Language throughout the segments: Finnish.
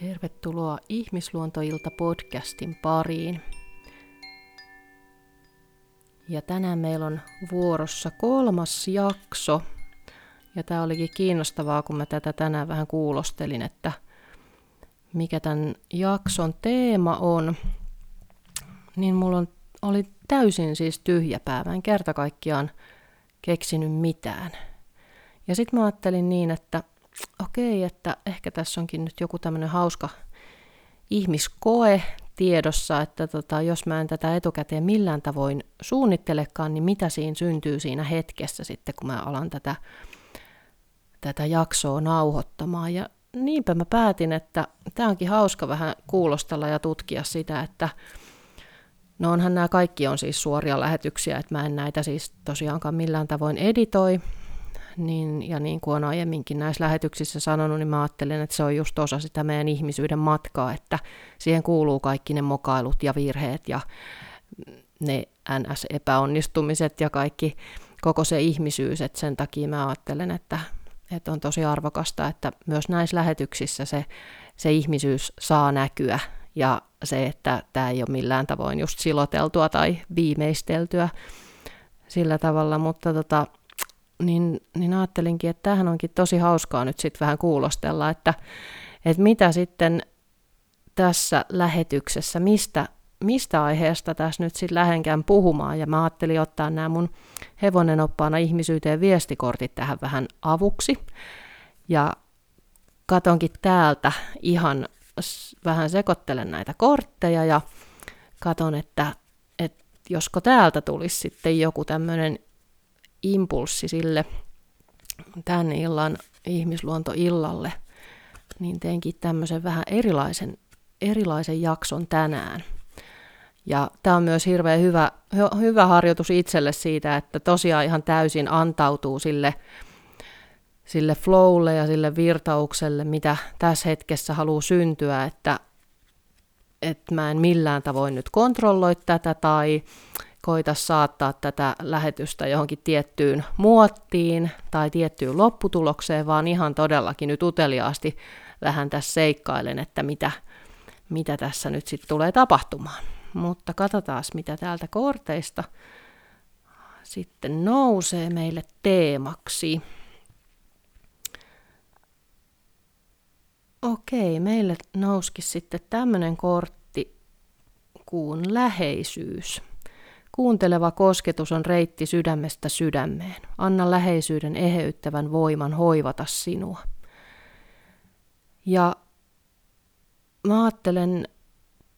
Tervetuloa Ihmisluontoilta podcastin pariin. Ja tänään meillä on vuorossa kolmas jakso. Ja tämä olikin kiinnostavaa, kun mä tätä tänään vähän kuulostelin, että mikä tämän jakson teema on. Niin mulla on, oli täysin siis tyhjä päivä, en kerta kaikkiaan keksinyt mitään. Ja sitten mä ajattelin niin, että okei, että ehkä tässä onkin nyt joku tämmöinen hauska ihmiskoe tiedossa, että tota, jos mä en tätä etukäteen millään tavoin suunnittelekaan, niin mitä siinä syntyy siinä hetkessä sitten, kun mä alan tätä, tätä jaksoa nauhoittamaan. Ja niinpä mä päätin, että tämä onkin hauska vähän kuulostella ja tutkia sitä, että no onhan nämä kaikki on siis suoria lähetyksiä, että mä en näitä siis tosiaankaan millään tavoin editoi, niin, ja niin kuin on aiemminkin näissä lähetyksissä sanonut, niin mä ajattelen, että se on just osa sitä meidän ihmisyyden matkaa, että siihen kuuluu kaikki ne mokailut ja virheet ja ne NS-epäonnistumiset ja kaikki, koko se ihmisyys, että sen takia mä ajattelen, että, että on tosi arvokasta, että myös näissä lähetyksissä se, se ihmisyys saa näkyä ja se, että tämä ei ole millään tavoin just siloteltua tai viimeisteltyä sillä tavalla, mutta tota, niin, niin ajattelinkin, että tähän onkin tosi hauskaa nyt sitten vähän kuulostella, että, että mitä sitten tässä lähetyksessä, mistä, mistä aiheesta tässä nyt sitten lähdenkään puhumaan. Ja mä ajattelin ottaa nämä mun hevonen oppaana ihmisyyteen viestikortit tähän vähän avuksi. Ja katonkin täältä ihan vähän sekoittelen näitä kortteja ja katon, että, että josko täältä tulisi sitten joku tämmöinen impulssi sille tämän illan ihmisluontoillalle, niin teinkin tämmöisen vähän erilaisen, erilaisen jakson tänään. Ja tämä on myös hirveän hyvä, hyvä harjoitus itselle siitä, että tosiaan ihan täysin antautuu sille, sille flowlle ja sille virtaukselle, mitä tässä hetkessä haluaa syntyä, että, että mä en millään tavoin nyt kontrolloi tätä tai koita saattaa tätä lähetystä johonkin tiettyyn muottiin tai tiettyyn lopputulokseen, vaan ihan todellakin nyt uteliaasti vähän tässä seikkailen, että mitä, mitä tässä nyt sitten tulee tapahtumaan. Mutta katsotaan, mitä täältä korteista sitten nousee meille teemaksi. Okei, meille nouski sitten tämmöinen kortti kuin läheisyys. Kuunteleva kosketus on reitti sydämestä sydämeen. Anna läheisyyden eheyttävän voiman hoivata sinua. Ja mä ajattelen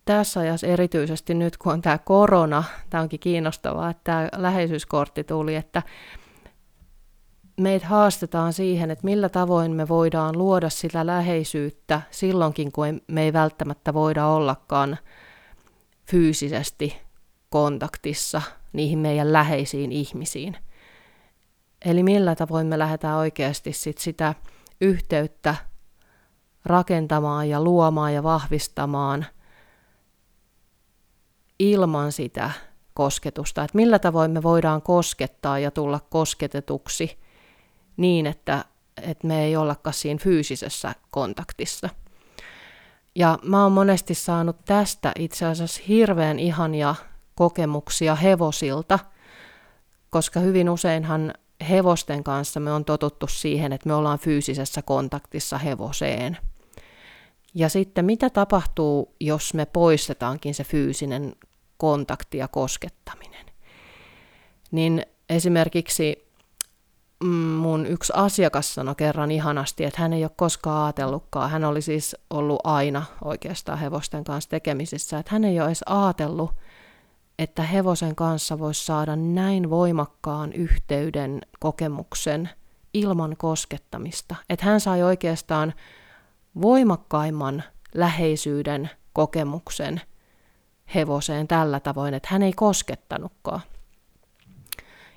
tässä ajassa erityisesti nyt, kun on tämä korona, tämä onkin kiinnostavaa, että tämä läheisyyskortti tuli, että meitä haastetaan siihen, että millä tavoin me voidaan luoda sitä läheisyyttä silloinkin, kun me ei välttämättä voida ollakaan fyysisesti kontaktissa niihin meidän läheisiin ihmisiin. Eli millä tavoin me lähdetään oikeasti sit sitä yhteyttä rakentamaan ja luomaan ja vahvistamaan ilman sitä kosketusta. Että millä tavoin me voidaan koskettaa ja tulla kosketetuksi niin, että, että me ei ollakaan siinä fyysisessä kontaktissa. Ja mä oon monesti saanut tästä itse asiassa hirveän ihania kokemuksia hevosilta, koska hyvin useinhan hevosten kanssa me on totuttu siihen, että me ollaan fyysisessä kontaktissa hevoseen. Ja sitten mitä tapahtuu, jos me poistetaankin se fyysinen kontakti ja koskettaminen? Niin esimerkiksi mm, mun yksi asiakas sanoi kerran ihanasti, että hän ei ole koskaan ajatellutkaan, hän oli siis ollut aina oikeastaan hevosten kanssa tekemisissä, että hän ei ole edes ajatellut, että hevosen kanssa voisi saada näin voimakkaan yhteyden kokemuksen ilman koskettamista. Että hän sai oikeastaan voimakkaimman läheisyyden kokemuksen hevoseen tällä tavoin, että hän ei koskettanutkaan.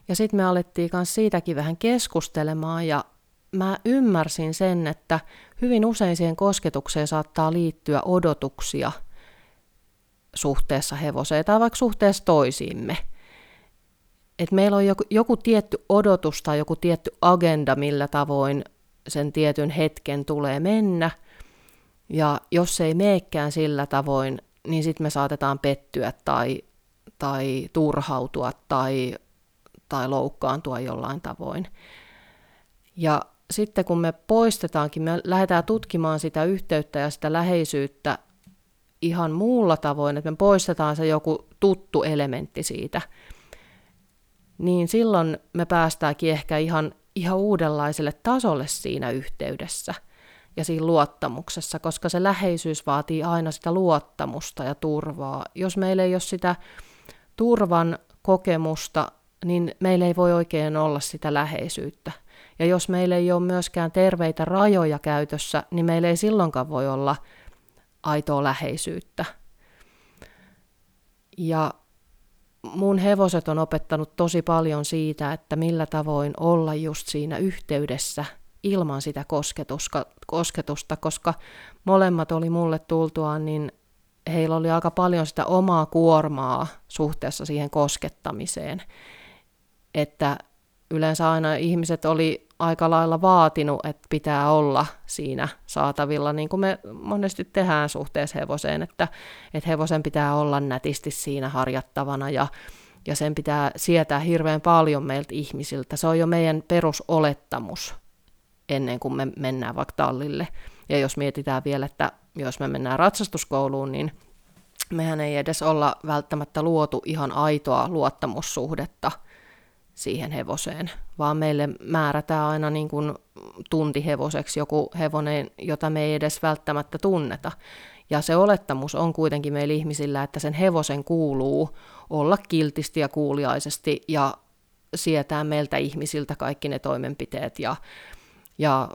Ja sitten me alettiin myös siitäkin vähän keskustelemaan ja mä ymmärsin sen, että hyvin usein siihen kosketukseen saattaa liittyä odotuksia – suhteessa hevoseen tai vaikka suhteessa toisiimme. Et meillä on joku, joku tietty odotus tai joku tietty agenda, millä tavoin sen tietyn hetken tulee mennä. Ja jos ei meekään sillä tavoin, niin sitten me saatetaan pettyä tai, tai turhautua tai, tai loukkaantua jollain tavoin. Ja sitten kun me poistetaankin, me lähdetään tutkimaan sitä yhteyttä ja sitä läheisyyttä ihan muulla tavoin, että me poistetaan se joku tuttu elementti siitä, niin silloin me päästäänkin ehkä ihan, ihan uudenlaiselle tasolle siinä yhteydessä ja siinä luottamuksessa, koska se läheisyys vaatii aina sitä luottamusta ja turvaa. Jos meillä ei ole sitä turvan kokemusta, niin meillä ei voi oikein olla sitä läheisyyttä. Ja jos meillä ei ole myöskään terveitä rajoja käytössä, niin meillä ei silloinkaan voi olla aitoa läheisyyttä. Ja mun hevoset on opettanut tosi paljon siitä, että millä tavoin olla just siinä yhteydessä ilman sitä kosketusta, koska molemmat oli mulle tultuaan, niin heillä oli aika paljon sitä omaa kuormaa suhteessa siihen koskettamiseen. Että yleensä aina ihmiset oli aika lailla vaatinut, että pitää olla siinä saatavilla, niin kuin me monesti tehdään suhteessa hevoseen, että, että hevosen pitää olla nätisti siinä harjattavana ja, ja sen pitää sietää hirveän paljon meiltä ihmisiltä. Se on jo meidän perusolettamus ennen kuin me mennään vaikka tallille. Ja jos mietitään vielä, että jos me mennään ratsastuskouluun, niin mehän ei edes olla välttämättä luotu ihan aitoa luottamussuhdetta – siihen hevoseen, vaan meille määrätään aina niin kuin tuntihevoseksi joku hevonen, jota me ei edes välttämättä tunneta. Ja se olettamus on kuitenkin meillä ihmisillä, että sen hevosen kuuluu olla kiltisti ja kuuliaisesti ja sietää meiltä ihmisiltä kaikki ne toimenpiteet ja, ja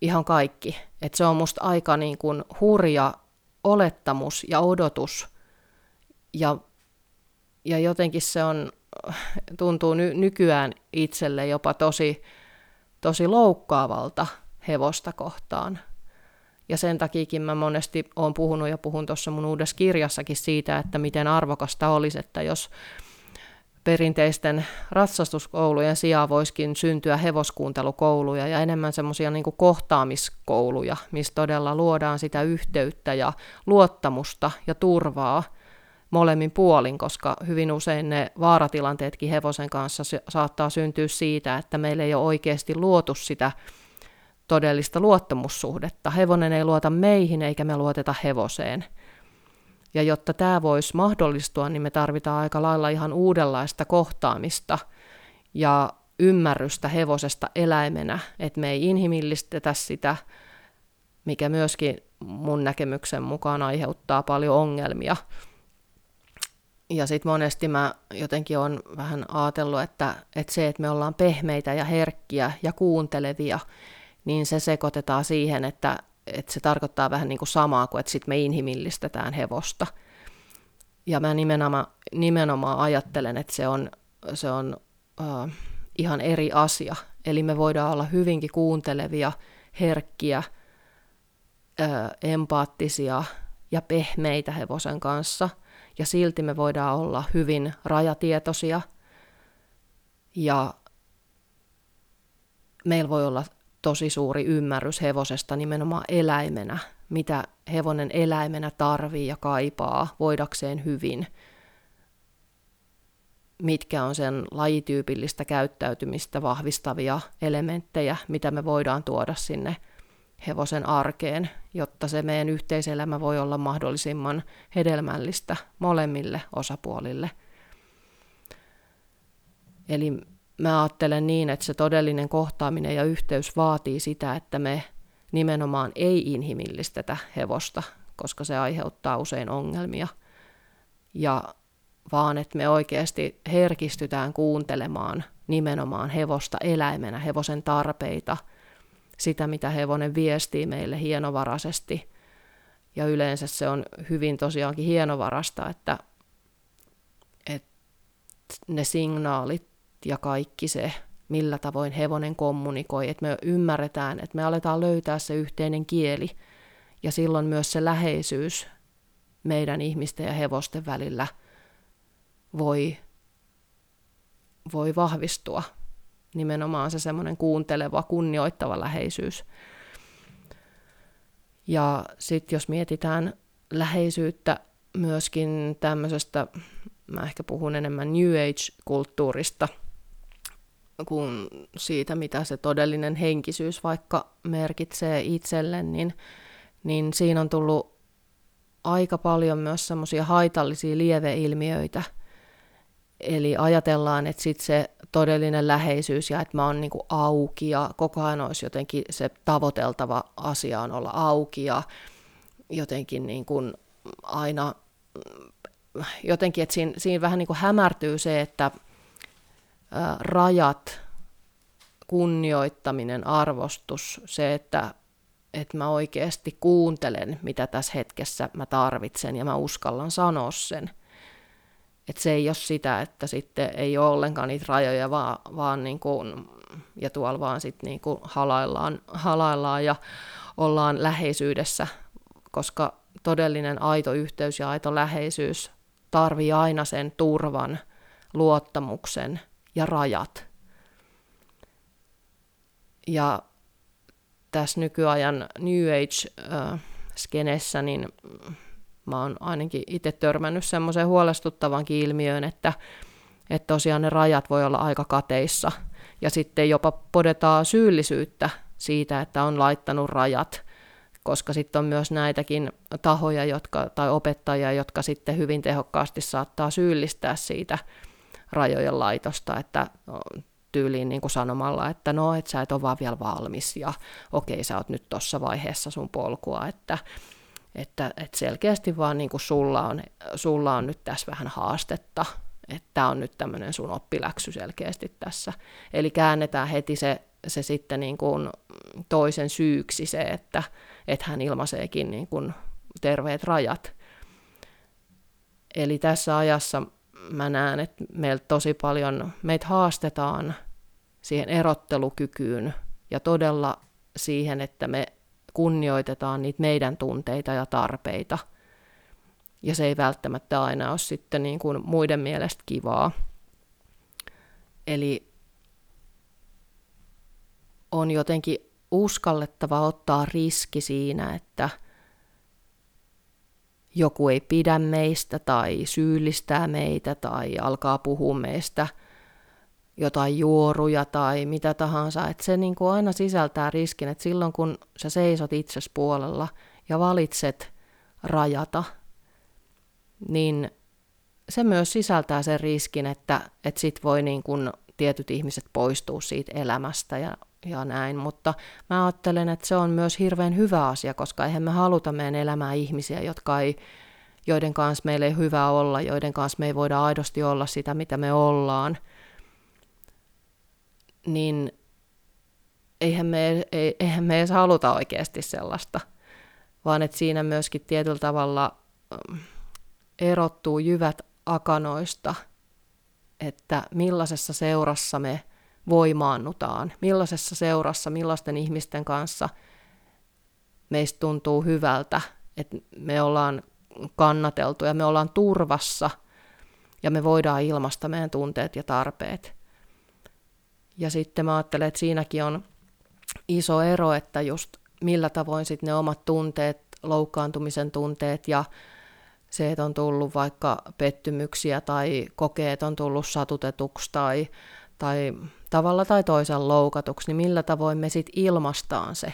ihan kaikki. Et se on musta aika niin kuin hurja olettamus ja odotus ja, ja jotenkin se on tuntuu ny- nykyään itselle jopa tosi, tosi loukkaavalta hevosta kohtaan. Ja sen takiakin mä monesti olen puhunut ja puhun tuossa mun uudessa kirjassakin siitä, että miten arvokasta olisi, että jos perinteisten ratsastuskoulujen sijaan voisikin syntyä hevoskuuntelukouluja ja enemmän semmoisia niin kohtaamiskouluja, missä todella luodaan sitä yhteyttä ja luottamusta ja turvaa – molemmin puolin, koska hyvin usein ne vaaratilanteetkin hevosen kanssa saattaa syntyä siitä, että meillä ei ole oikeasti luotu sitä todellista luottamussuhdetta. Hevonen ei luota meihin eikä me luoteta hevoseen. Ja jotta tämä voisi mahdollistua, niin me tarvitaan aika lailla ihan uudenlaista kohtaamista ja ymmärrystä hevosesta eläimenä, että me ei inhimillistetä sitä, mikä myöskin mun näkemyksen mukaan aiheuttaa paljon ongelmia ja sitten monesti mä jotenkin on vähän ajatellut, että, että se, että me ollaan pehmeitä ja herkkiä ja kuuntelevia, niin se sekoitetaan siihen, että, että se tarkoittaa vähän niin kuin samaa kuin, että sitten me inhimillistetään hevosta. Ja mä nimenomaan, nimenomaan ajattelen, että se on, se on uh, ihan eri asia. Eli me voidaan olla hyvinkin kuuntelevia, herkkiä, uh, empaattisia ja pehmeitä hevosen kanssa – ja silti me voidaan olla hyvin rajatietoisia. Ja meillä voi olla tosi suuri ymmärrys hevosesta nimenomaan eläimenä, mitä hevonen eläimenä tarvii ja kaipaa voidakseen hyvin, mitkä on sen lajityypillistä käyttäytymistä vahvistavia elementtejä, mitä me voidaan tuoda sinne hevosen arkeen, jotta se meidän yhteiselämä voi olla mahdollisimman hedelmällistä molemmille osapuolille. Eli mä ajattelen niin, että se todellinen kohtaaminen ja yhteys vaatii sitä, että me nimenomaan ei inhimillistetä hevosta, koska se aiheuttaa usein ongelmia. Ja vaan että me oikeasti herkistytään kuuntelemaan nimenomaan hevosta eläimenä, hevosen tarpeita – sitä, mitä hevonen viestii meille hienovaraisesti. Ja yleensä se on hyvin tosiaankin hienovarasta, että, että ne signaalit ja kaikki se, millä tavoin hevonen kommunikoi, että me ymmärretään, että me aletaan löytää se yhteinen kieli ja silloin myös se läheisyys meidän ihmisten ja hevosten välillä voi, voi vahvistua nimenomaan se semmoinen kuunteleva, kunnioittava läheisyys. Ja sitten jos mietitään läheisyyttä myöskin tämmöisestä, mä ehkä puhun enemmän New Age-kulttuurista, kuin siitä, mitä se todellinen henkisyys vaikka merkitsee itselle, niin, niin siinä on tullut aika paljon myös semmoisia haitallisia lieveilmiöitä. Eli ajatellaan, että sitten se todellinen läheisyys ja että mä oon niinku auki ja koko ajan olisi jotenkin se tavoiteltava asia on olla auki ja jotenkin niin kuin aina jotenkin, että siinä, siinä vähän niin kuin hämärtyy se, että rajat, kunnioittaminen, arvostus, se, että, että mä oikeasti kuuntelen, mitä tässä hetkessä mä tarvitsen ja mä uskallan sanoa sen. Että se ei ole sitä, että sitten ei ole ollenkaan niitä rajoja, vaan, vaan niin kuin, ja tuolla vaan sitten niin kuin halaillaan, halaillaan ja ollaan läheisyydessä, koska todellinen aito yhteys ja aito läheisyys tarvii aina sen turvan, luottamuksen ja rajat. Ja tässä nykyajan New Age-skenessä, niin mä oon ainakin itse törmännyt semmoiseen huolestuttavankin ilmiöön, että, että tosiaan ne rajat voi olla aika kateissa. Ja sitten jopa podetaan syyllisyyttä siitä, että on laittanut rajat koska sitten on myös näitäkin tahoja jotka, tai opettajia, jotka sitten hyvin tehokkaasti saattaa syyllistää siitä rajojen laitosta, että tyyliin niin kuin sanomalla, että no, että sä et ole vaan vielä valmis ja okei, sä oot nyt tuossa vaiheessa sun polkua, että, että, että selkeästi vaan niin kuin sulla, on, sulla on nyt tässä vähän haastetta, että tämä on nyt tämmöinen sun oppiläksy selkeästi tässä. Eli käännetään heti se, se sitten niin kuin toisen syyksi se, että, että hän ilmaiseekin niin kuin terveet rajat. Eli tässä ajassa mä näen, että meiltä tosi paljon, meitä haastetaan siihen erottelukykyyn ja todella siihen, että me kunnioitetaan niitä meidän tunteita ja tarpeita. Ja se ei välttämättä aina ole sitten niin kuin muiden mielestä kivaa. Eli on jotenkin uskallettava ottaa riski siinä, että joku ei pidä meistä tai syyllistää meitä tai alkaa puhua meistä jotain juoruja tai mitä tahansa. Että se niin kuin aina sisältää riskin, että silloin kun sä seisot itses puolella ja valitset rajata, niin se myös sisältää sen riskin, että, että sit voi niin kuin tietyt ihmiset poistua siitä elämästä ja ja näin, mutta mä ajattelen, että se on myös hirveän hyvä asia, koska eihän me haluta meidän elämää ihmisiä, jotka ei, joiden kanssa meillä ei hyvä olla, joiden kanssa me ei voida aidosti olla sitä, mitä me ollaan, niin eihän me, eihän me edes haluta oikeasti sellaista, vaan että siinä myöskin tietyllä tavalla ähm, erottuu jyvät akanoista, että millaisessa seurassa me voimaannutaan, millaisessa seurassa, millaisten ihmisten kanssa meistä tuntuu hyvältä, että me ollaan kannateltu ja me ollaan turvassa ja me voidaan ilmaista meidän tunteet ja tarpeet. Ja sitten mä ajattelen, että siinäkin on iso ero, että just millä tavoin sitten ne omat tunteet, loukkaantumisen tunteet ja se, että on tullut vaikka pettymyksiä tai kokeet on tullut satutetuksi tai, tai tavalla tai toisella loukatuksi, niin millä tavoin me sitten ilmastaan se.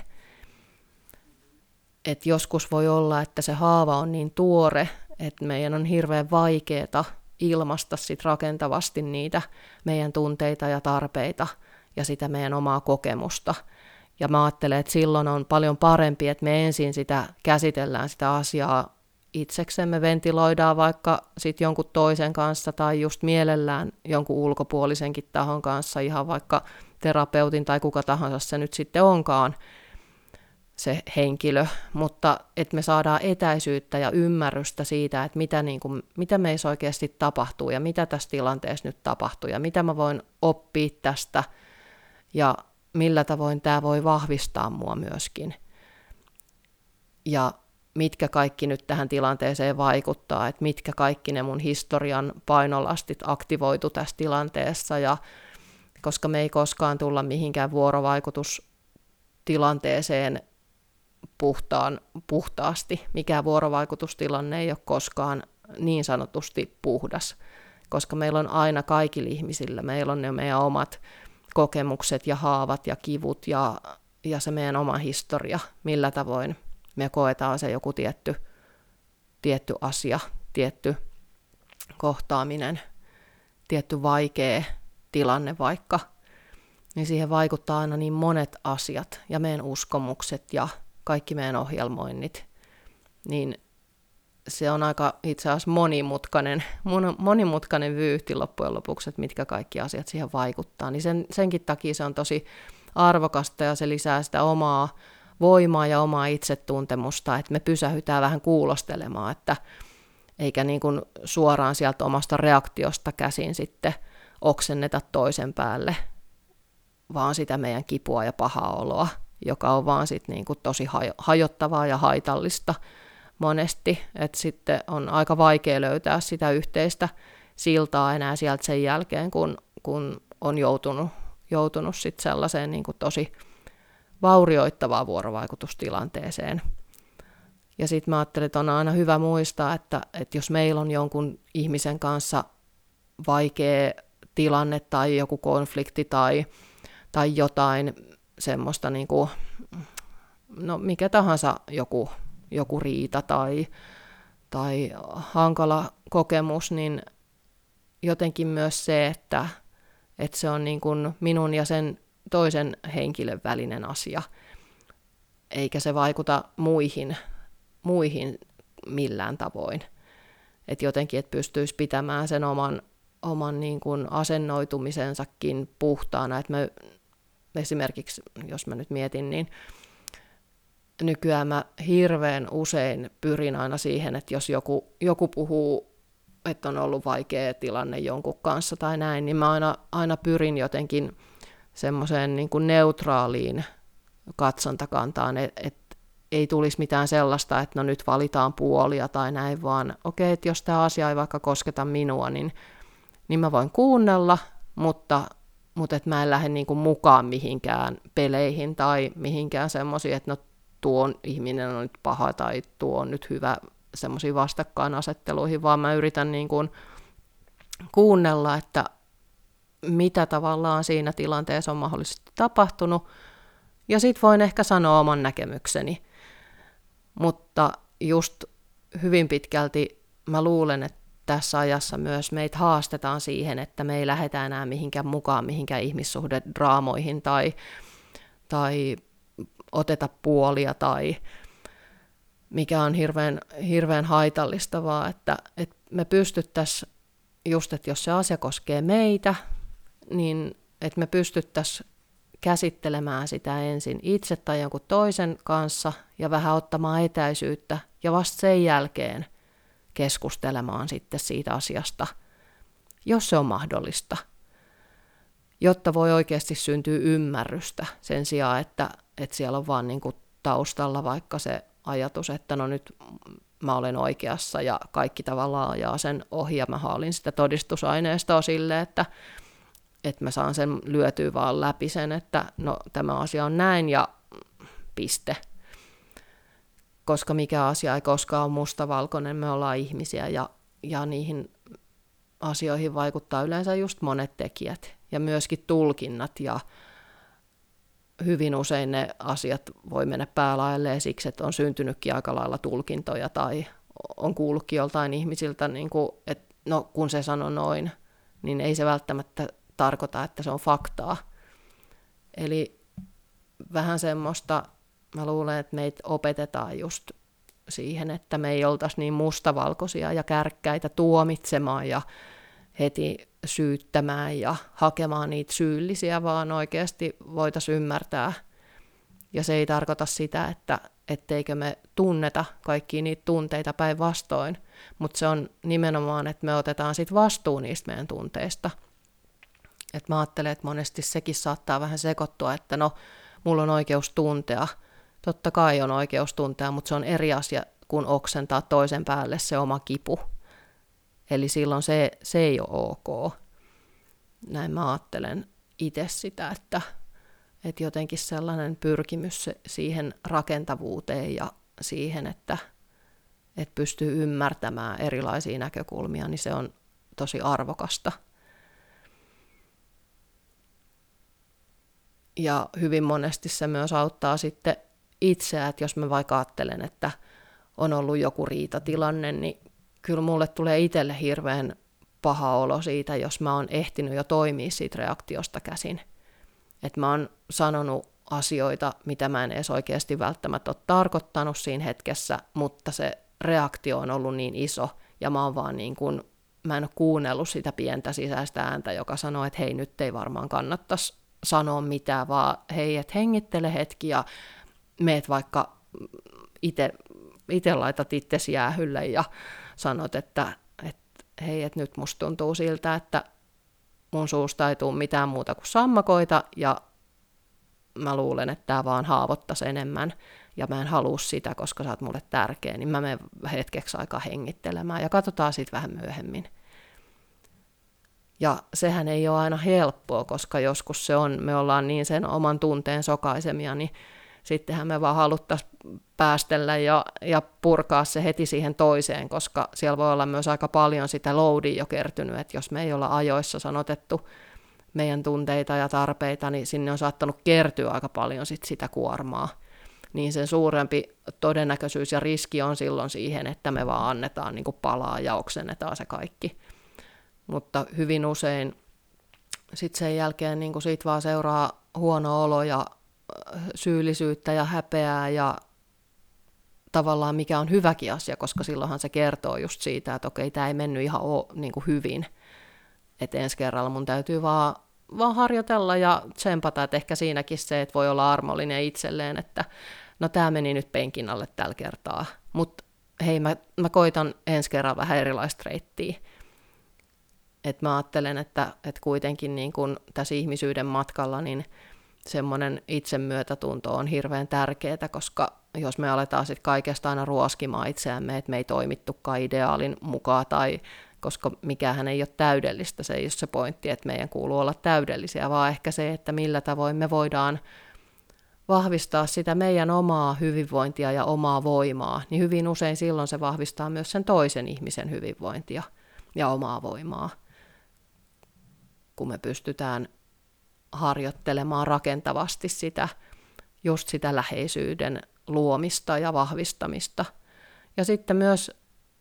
Et joskus voi olla, että se haava on niin tuore, että meidän on hirveän vaikeaa ilmasta sit rakentavasti niitä meidän tunteita ja tarpeita ja sitä meidän omaa kokemusta. Ja mä ajattelen, että silloin on paljon parempi, että me ensin sitä käsitellään sitä asiaa itseksemme ventiloidaan vaikka sit jonkun toisen kanssa tai just mielellään jonkun ulkopuolisenkin tahon kanssa, ihan vaikka terapeutin tai kuka tahansa se nyt sitten onkaan se henkilö, mutta että me saadaan etäisyyttä ja ymmärrystä siitä, että mitä, niin kuin, mitä meissä oikeasti tapahtuu ja mitä tässä tilanteessa nyt tapahtuu ja mitä mä voin oppia tästä ja millä tavoin tämä voi vahvistaa mua myöskin. Ja mitkä kaikki nyt tähän tilanteeseen vaikuttaa, että mitkä kaikki ne mun historian painolastit aktivoitu tässä tilanteessa, ja koska me ei koskaan tulla mihinkään vuorovaikutustilanteeseen puhtaan, puhtaasti. Mikään vuorovaikutustilanne ei ole koskaan niin sanotusti puhdas, koska meillä on aina kaikilla ihmisillä, meillä on ne meidän omat kokemukset ja haavat ja kivut ja, ja se meidän oma historia, millä tavoin me koetaan se joku tietty, tietty asia, tietty kohtaaminen, tietty vaikea tilanne vaikka, niin siihen vaikuttaa aina niin monet asiat ja meidän uskomukset ja kaikki meidän ohjelmoinnit, niin se on aika itse asiassa monimutkainen, monimutkainen vyyhti loppujen lopuksi, että mitkä kaikki asiat siihen vaikuttaa. Niin sen, senkin takia se on tosi arvokasta ja se lisää sitä omaa voimaa ja omaa itsetuntemusta, että me pysähytään vähän kuulostelemaan, että eikä niin kuin suoraan sieltä omasta reaktiosta käsin sitten oksenneta toisen päälle, vaan sitä meidän kipua ja pahaa oloa, joka on vaan sit niin kuin tosi hajottavaa ja haitallista monesti, että sitten on aika vaikea löytää sitä yhteistä siltaa enää sieltä sen jälkeen, kun, kun on joutunut, joutunut sit sellaiseen niin kuin tosi vaurioittavaan vuorovaikutustilanteeseen. Ja sitten mä ajattelin, että on aina hyvä muistaa, että, että jos meillä on jonkun ihmisen kanssa vaikea tilanne tai joku konflikti tai, tai jotain semmoista, niin kuin, no mikä tahansa joku, joku riita tai, tai hankala kokemus, niin jotenkin myös se, että, että se on niin kuin minun ja sen toisen henkilön välinen asia, eikä se vaikuta muihin, muihin millään tavoin. Että jotenkin, että pystyisi pitämään sen oman, oman niin kuin asennoitumisensakin puhtaana. Että mä, esimerkiksi, jos mä nyt mietin, niin nykyään mä hirveän usein pyrin aina siihen, että jos joku, joku puhuu, että on ollut vaikea tilanne jonkun kanssa tai näin, niin mä aina, aina pyrin jotenkin semmoiseen niin kuin neutraaliin katsontakantaan, että et ei tulisi mitään sellaista, että no nyt valitaan puolia tai näin, vaan okei, okay, että jos tämä asia ei vaikka kosketa minua, niin, niin mä voin kuunnella, mutta, mutta että mä en lähde niin kuin mukaan mihinkään peleihin tai mihinkään semmoisiin, että no tuo ihminen on nyt paha tai tuo on nyt hyvä semmoisiin vastakkainasetteluihin, vaan mä yritän niin kuin kuunnella, että mitä tavallaan siinä tilanteessa on mahdollisesti tapahtunut, ja sitten voin ehkä sanoa oman näkemykseni. Mutta just hyvin pitkälti mä luulen, että tässä ajassa myös meitä haastetaan siihen, että me ei lähdetä enää mihinkään mukaan mihinkään ihmissuhdedraamoihin tai, tai oteta puolia tai mikä on hirveän, hirveän haitallista, vaan että, että me pystyttäisiin just, että jos se asia koskee meitä, niin että me pystyttäisiin käsittelemään sitä ensin itse tai jonkun toisen kanssa ja vähän ottamaan etäisyyttä ja vasta sen jälkeen keskustelemaan sitten siitä asiasta, jos se on mahdollista, jotta voi oikeasti syntyä ymmärrystä sen sijaan, että, että siellä on vaan niin kuin taustalla vaikka se ajatus, että no nyt mä olen oikeassa ja kaikki tavallaan ajaa sen ohi ja mä haalin sitä todistusaineistoa sille, että että mä saan sen lyötyä vaan läpi sen, että no tämä asia on näin ja piste. Koska mikä asia ei koskaan ole mustavalkoinen, me ollaan ihmisiä ja, ja niihin asioihin vaikuttaa yleensä just monet tekijät ja myöskin tulkinnat ja hyvin usein ne asiat voi mennä päälailleen siksi, että on syntynytkin aika lailla tulkintoja tai on kuullutkin joltain ihmisiltä, niin kuin, että no kun se sanoi noin, niin ei se välttämättä tarkoita, että se on faktaa. Eli vähän semmoista, mä luulen, että meitä opetetaan just siihen, että me ei oltaisi niin mustavalkoisia ja kärkkäitä tuomitsemaan ja heti syyttämään ja hakemaan niitä syyllisiä, vaan oikeasti voitaisiin ymmärtää. Ja se ei tarkoita sitä, että etteikö me tunneta kaikkia niitä tunteita päinvastoin, mutta se on nimenomaan, että me otetaan sitten vastuu niistä meidän tunteista – et mä ajattelen, että monesti sekin saattaa vähän sekoittua, että no, mulla on oikeus tuntea. Totta kai on oikeus tuntea, mutta se on eri asia kuin oksentaa toisen päälle se oma kipu. Eli silloin se, se ei ole ok. Näin mä ajattelen itse sitä, että, että jotenkin sellainen pyrkimys siihen rakentavuuteen ja siihen, että, että pystyy ymmärtämään erilaisia näkökulmia, niin se on tosi arvokasta. Ja hyvin monesti se myös auttaa sitten itseä, että jos mä vaikka ajattelen, että on ollut joku riitatilanne, niin kyllä mulle tulee itselle hirveän paha olo siitä, jos mä oon ehtinyt jo toimia siitä reaktiosta käsin. Että mä oon sanonut asioita, mitä mä en edes oikeasti välttämättä ole tarkoittanut siinä hetkessä, mutta se reaktio on ollut niin iso, ja mä oon vaan niin kuin, mä en ole kuunnellut sitä pientä sisäistä ääntä, joka sanoo, että hei, nyt ei varmaan kannattaisi sanoa mitään, vaan hei, että hengittele hetki ja meet vaikka itse laitat itsesi jäähylle ja sanot, että, että hei, että nyt musta tuntuu siltä, että mun suusta ei tule mitään muuta kuin sammakoita ja mä luulen, että tämä vaan haavoittaisi enemmän ja mä en halua sitä, koska sä oot mulle tärkeä, niin mä menen hetkeksi aikaa hengittelemään ja katsotaan sitten vähän myöhemmin. Ja sehän ei ole aina helppoa, koska joskus se on, me ollaan niin sen oman tunteen sokaisemia, niin sittenhän me vaan haluttaisiin päästellä ja, ja purkaa se heti siihen toiseen, koska siellä voi olla myös aika paljon sitä loadia jo kertynyt, että jos me ei olla ajoissa sanotettu meidän tunteita ja tarpeita, niin sinne on saattanut kertyä aika paljon sit sitä kuormaa. Niin sen suurempi todennäköisyys ja riski on silloin siihen, että me vaan annetaan niin kuin palaa ja oksennetaan se kaikki. Mutta hyvin usein sitten sen jälkeen niin kuin siitä vaan seuraa huono olo ja syyllisyyttä ja häpeää ja tavallaan mikä on hyväkin asia, koska silloinhan se kertoo just siitä, että okei, tämä ei mennyt ihan o, niin kuin hyvin. Että ensi kerralla mun täytyy vaan, vaan harjoitella ja tsempata, että ehkä siinäkin se, että voi olla armollinen itselleen, että no tämä meni nyt penkin alle tällä kertaa, mutta hei, mä, mä koitan ensi kerralla vähän erilaista reittiä. Että mä ajattelen, että, että kuitenkin niin kun tässä ihmisyyden matkalla, niin semmoinen itsemyötätunto on hirveän tärkeää, koska jos me aletaan sitten kaikesta aina ruoskimaan itseämme, että me ei toimittukaan ideaalin mukaan tai koska mikähän ei ole täydellistä, se ei ole se pointti, että meidän kuuluu olla täydellisiä, vaan ehkä se, että millä tavoin me voidaan vahvistaa sitä meidän omaa hyvinvointia ja omaa voimaa, niin hyvin usein silloin se vahvistaa myös sen toisen ihmisen hyvinvointia ja omaa voimaa, kun me pystytään harjoittelemaan rakentavasti sitä, just sitä läheisyyden luomista ja vahvistamista. Ja sitten myös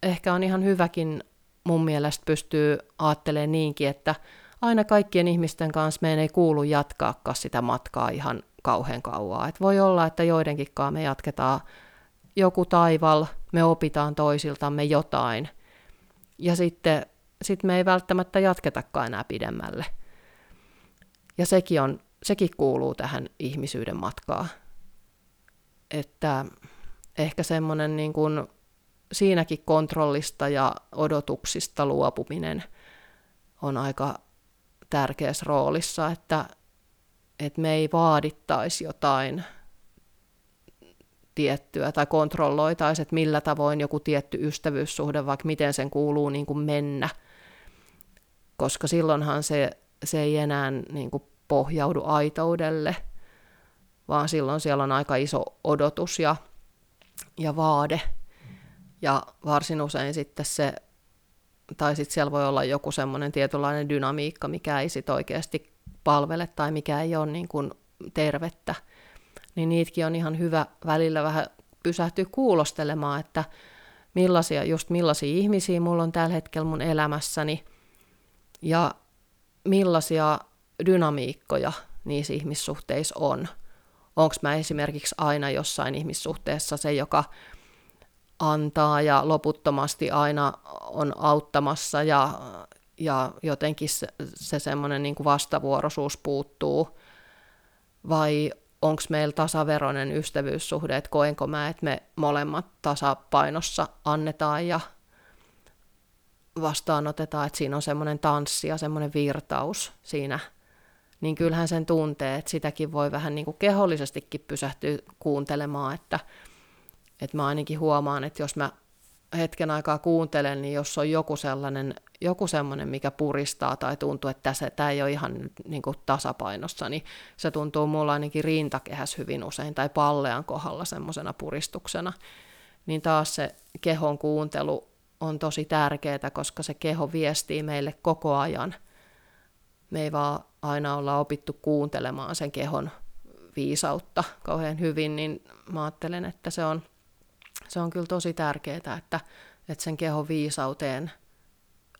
ehkä on ihan hyväkin mun mielestä pystyy ajattelemaan niinkin, että aina kaikkien ihmisten kanssa meidän ei kuulu jatkaakaan sitä matkaa ihan kauhean kauaa. Et voi olla, että joidenkinkaan me jatketaan joku taival, me opitaan toisiltamme jotain, ja sitten sit me ei välttämättä jatketakaan enää pidemmälle. Ja sekin, on, sekin kuuluu tähän ihmisyyden matkaan. Että ehkä semmoinen niin kuin siinäkin kontrollista ja odotuksista luopuminen on aika tärkeässä roolissa, että, että me ei vaadittaisi jotain tiettyä tai kontrolloitaisi, että millä tavoin joku tietty ystävyyssuhde, vaikka miten sen kuuluu niin kuin mennä, koska silloinhan se se ei enää niin kuin pohjaudu aitoudelle, vaan silloin siellä on aika iso odotus ja, ja vaade. Ja varsin usein sitten se, tai sitten siellä voi olla joku semmoinen tietynlainen dynamiikka, mikä ei sitten oikeasti palvele tai mikä ei ole niin kuin tervettä. Niin niitäkin on ihan hyvä välillä vähän pysähtyä kuulostelemaan, että millaisia, just millaisia ihmisiä mulla on tällä hetkellä mun elämässäni, ja millaisia dynamiikkoja niissä ihmissuhteissa on. Onko mä esimerkiksi aina jossain ihmissuhteessa se, joka antaa ja loputtomasti aina on auttamassa ja, ja jotenkin se, se semmoinen niin vastavuoroisuus puuttuu, vai onko meillä tasaveroinen ystävyyssuhde, että koenko mä, että me molemmat tasapainossa annetaan ja vastaanotetaan, että siinä on semmoinen tanssi ja semmoinen virtaus siinä, niin kyllähän sen tuntee, että sitäkin voi vähän niin kuin kehollisestikin pysähtyä kuuntelemaan, että, että mä ainakin huomaan, että jos mä hetken aikaa kuuntelen, niin jos on joku sellainen, joku sellainen, mikä puristaa tai tuntuu, että tässä, tämä ei ole ihan niin kuin tasapainossa, niin se tuntuu mulla ainakin rintakehäs hyvin usein tai pallean kohdalla semmoisena puristuksena. Niin taas se kehon kuuntelu on tosi tärkeää, koska se keho viestii meille koko ajan. Me ei vaan aina olla opittu kuuntelemaan sen kehon viisautta kauhean hyvin, niin mä ajattelen, että se on, se on kyllä tosi tärkeää, että, että sen kehon viisauteen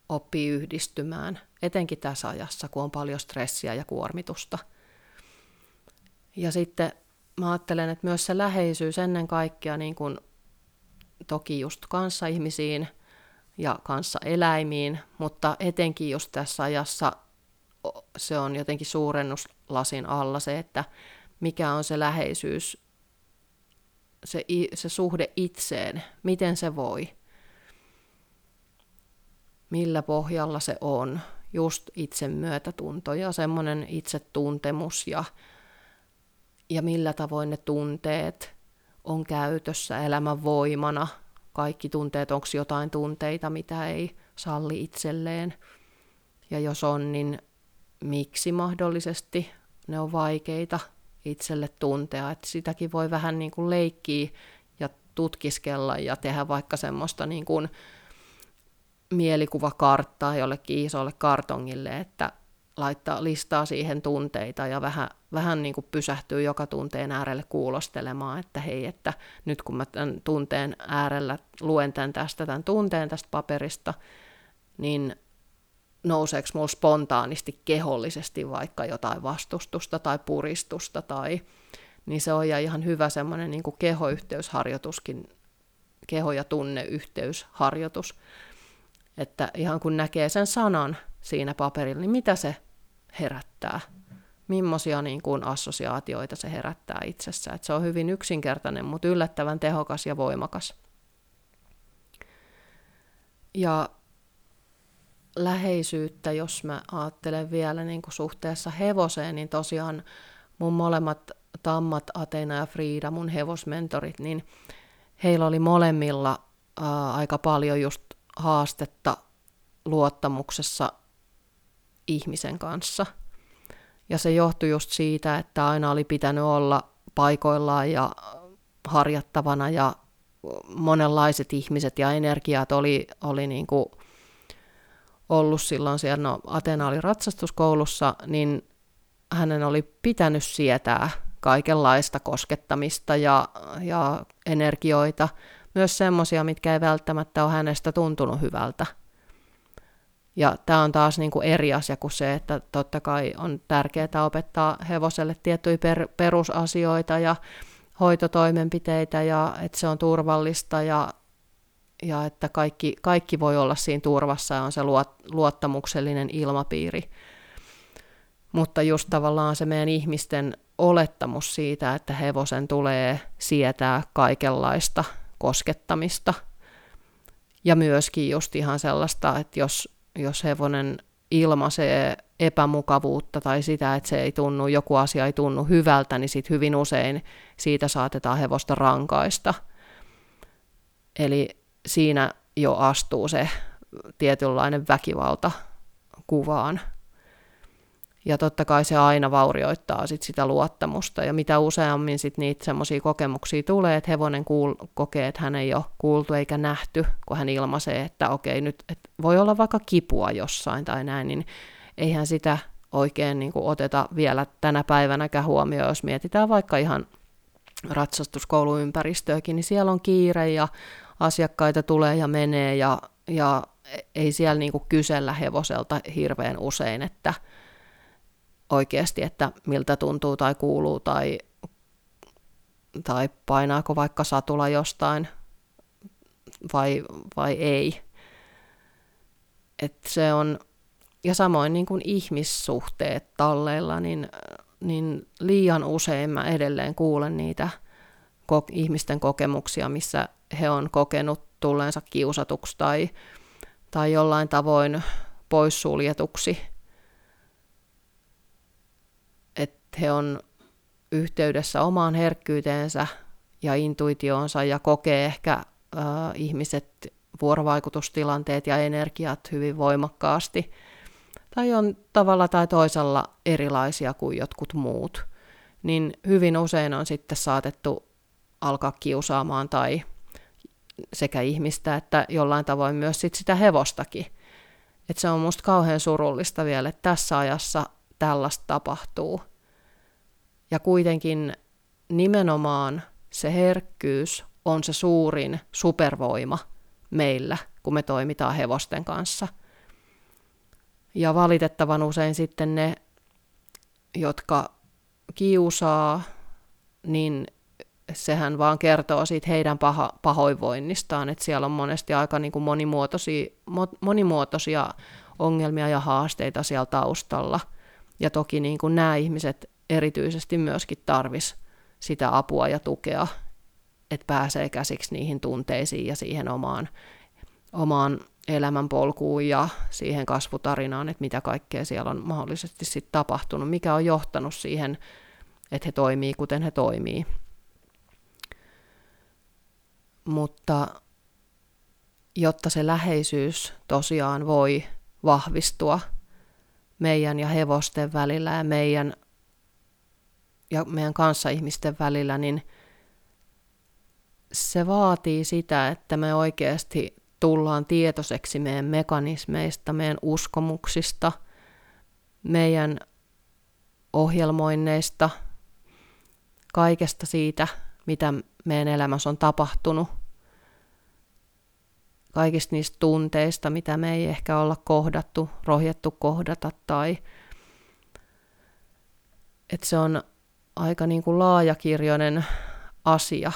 oppii yhdistymään, etenkin tässä ajassa, kun on paljon stressiä ja kuormitusta. Ja sitten mä ajattelen, että myös se läheisyys ennen kaikkea niin kuin toki just kanssaihmisiin ja kanssa eläimiin, mutta etenkin just tässä ajassa se on jotenkin suurennuslasin alla se, että mikä on se läheisyys, se, se suhde itseen, miten se voi, millä pohjalla se on, just itsemyötätunto ja semmoinen itsetuntemus ja, ja millä tavoin ne tunteet on käytössä elämän voimana. Kaikki tunteet, onko jotain tunteita, mitä ei salli itselleen. Ja jos on, niin miksi mahdollisesti ne on vaikeita itselle tuntea. Että sitäkin voi vähän niin kuin leikkiä ja tutkiskella ja tehdä vaikka semmoista niin kuin mielikuvakarttaa jollekin isolle kartongille, että laittaa listaa siihen tunteita ja vähän, vähän niin kuin pysähtyy joka tunteen äärelle kuulostelemaan, että hei, että nyt kun mä tämän tunteen äärellä luen tämän tästä, tämän tunteen tästä paperista, niin nouseeko mulla spontaanisti kehollisesti vaikka jotain vastustusta tai puristusta tai niin se on ihan hyvä semmoinen niin kuin kehoyhteysharjoituskin, keho- ja tunneyhteysharjoitus, että ihan kun näkee sen sanan siinä paperilla, niin mitä se herättää, millaisia niin kuin assosiaatioita se herättää itsessä. Että se on hyvin yksinkertainen, mutta yllättävän tehokas ja voimakas. Ja läheisyyttä, jos mä ajattelen vielä niin kuin suhteessa hevoseen, niin tosiaan mun molemmat tammat, Atena ja Frida, mun hevosmentorit, niin heillä oli molemmilla ää, aika paljon just haastetta luottamuksessa ihmisen kanssa. Ja se johtui just siitä, että aina oli pitänyt olla paikoillaan ja harjattavana ja monenlaiset ihmiset ja energiat oli, oli niin kuin ollut silloin siellä, no Atena oli ratsastuskoulussa, niin hänen oli pitänyt sietää kaikenlaista koskettamista ja, ja energioita, myös semmoisia, mitkä ei välttämättä ole hänestä tuntunut hyvältä. Ja tämä on taas niin kuin eri asia kuin se, että totta kai on tärkeää opettaa hevoselle tiettyjä per, perusasioita ja hoitotoimenpiteitä ja että se on turvallista ja ja että kaikki, kaikki voi olla siinä turvassa ja on se luottamuksellinen ilmapiiri. Mutta just tavallaan se meidän ihmisten olettamus siitä, että hevosen tulee sietää kaikenlaista koskettamista. Ja myöskin just ihan sellaista, että jos, jos hevonen ilmaisee epämukavuutta tai sitä, että se ei tunnu, joku asia ei tunnu hyvältä, niin sit hyvin usein siitä saatetaan hevosta rankaista. Eli siinä jo astuu se tietynlainen väkivalta kuvaan. Ja totta kai se aina vaurioittaa sit sitä luottamusta. Ja mitä useammin sit niitä semmoisia kokemuksia tulee, että hevonen kuul- kokee, että hän ei ole kuultu eikä nähty, kun hän ilmaisee, että okei, nyt että voi olla vaikka kipua jossain tai näin, niin eihän sitä oikein niin oteta vielä tänä päivänäkään huomioon, jos mietitään vaikka ihan ratsastuskouluympäristöäkin, niin siellä on kiire ja asiakkaita tulee ja menee ja, ja ei siellä niinku kysellä hevoselta hirveän usein, että oikeasti, että miltä tuntuu tai kuuluu tai, tai painaako vaikka satula jostain vai, vai ei. Et se on, ja samoin niin kuin ihmissuhteet talleilla, niin, niin liian usein mä edelleen kuulen niitä ko- ihmisten kokemuksia, missä he on kokenut tulleensa kiusatuksi tai, tai jollain tavoin poissuljetuksi. Että he on yhteydessä omaan herkkyyteensä ja intuitioonsa ja kokee ehkä äh, ihmiset vuorovaikutustilanteet ja energiat hyvin voimakkaasti, tai on tavalla tai toisella erilaisia kuin jotkut muut, niin hyvin usein on sitten saatettu alkaa kiusaamaan tai sekä ihmistä että jollain tavoin myös sit sitä hevostakin. Et se on musta kauhean surullista vielä, että tässä ajassa tällaista tapahtuu. Ja kuitenkin nimenomaan se herkkyys on se suurin supervoima meillä, kun me toimitaan hevosten kanssa. Ja valitettavan usein sitten ne, jotka kiusaa, niin sehän vaan kertoo siitä heidän paha, pahoinvoinnistaan, että siellä on monesti aika niin kuin monimuotoisia, monimuotoisia ongelmia ja haasteita siellä taustalla. Ja toki niin kuin nämä ihmiset erityisesti myöskin tarvis sitä apua ja tukea, että pääsee käsiksi niihin tunteisiin ja siihen omaan, omaan elämänpolkuun ja siihen kasvutarinaan, että mitä kaikkea siellä on mahdollisesti sitten tapahtunut, mikä on johtanut siihen, että he toimii kuten he toimii. Mutta jotta se läheisyys tosiaan voi vahvistua meidän ja hevosten välillä ja meidän ja meidän kanssaihmisten välillä, niin se vaatii sitä, että me oikeasti tullaan tietoiseksi meidän mekanismeista, meidän uskomuksista, meidän ohjelmoinneista, kaikesta siitä, mitä meidän elämässä on tapahtunut, kaikista niistä tunteista, mitä me ei ehkä olla kohdattu, rohjettu kohdata tai että se on aika niin kuin laajakirjoinen asia.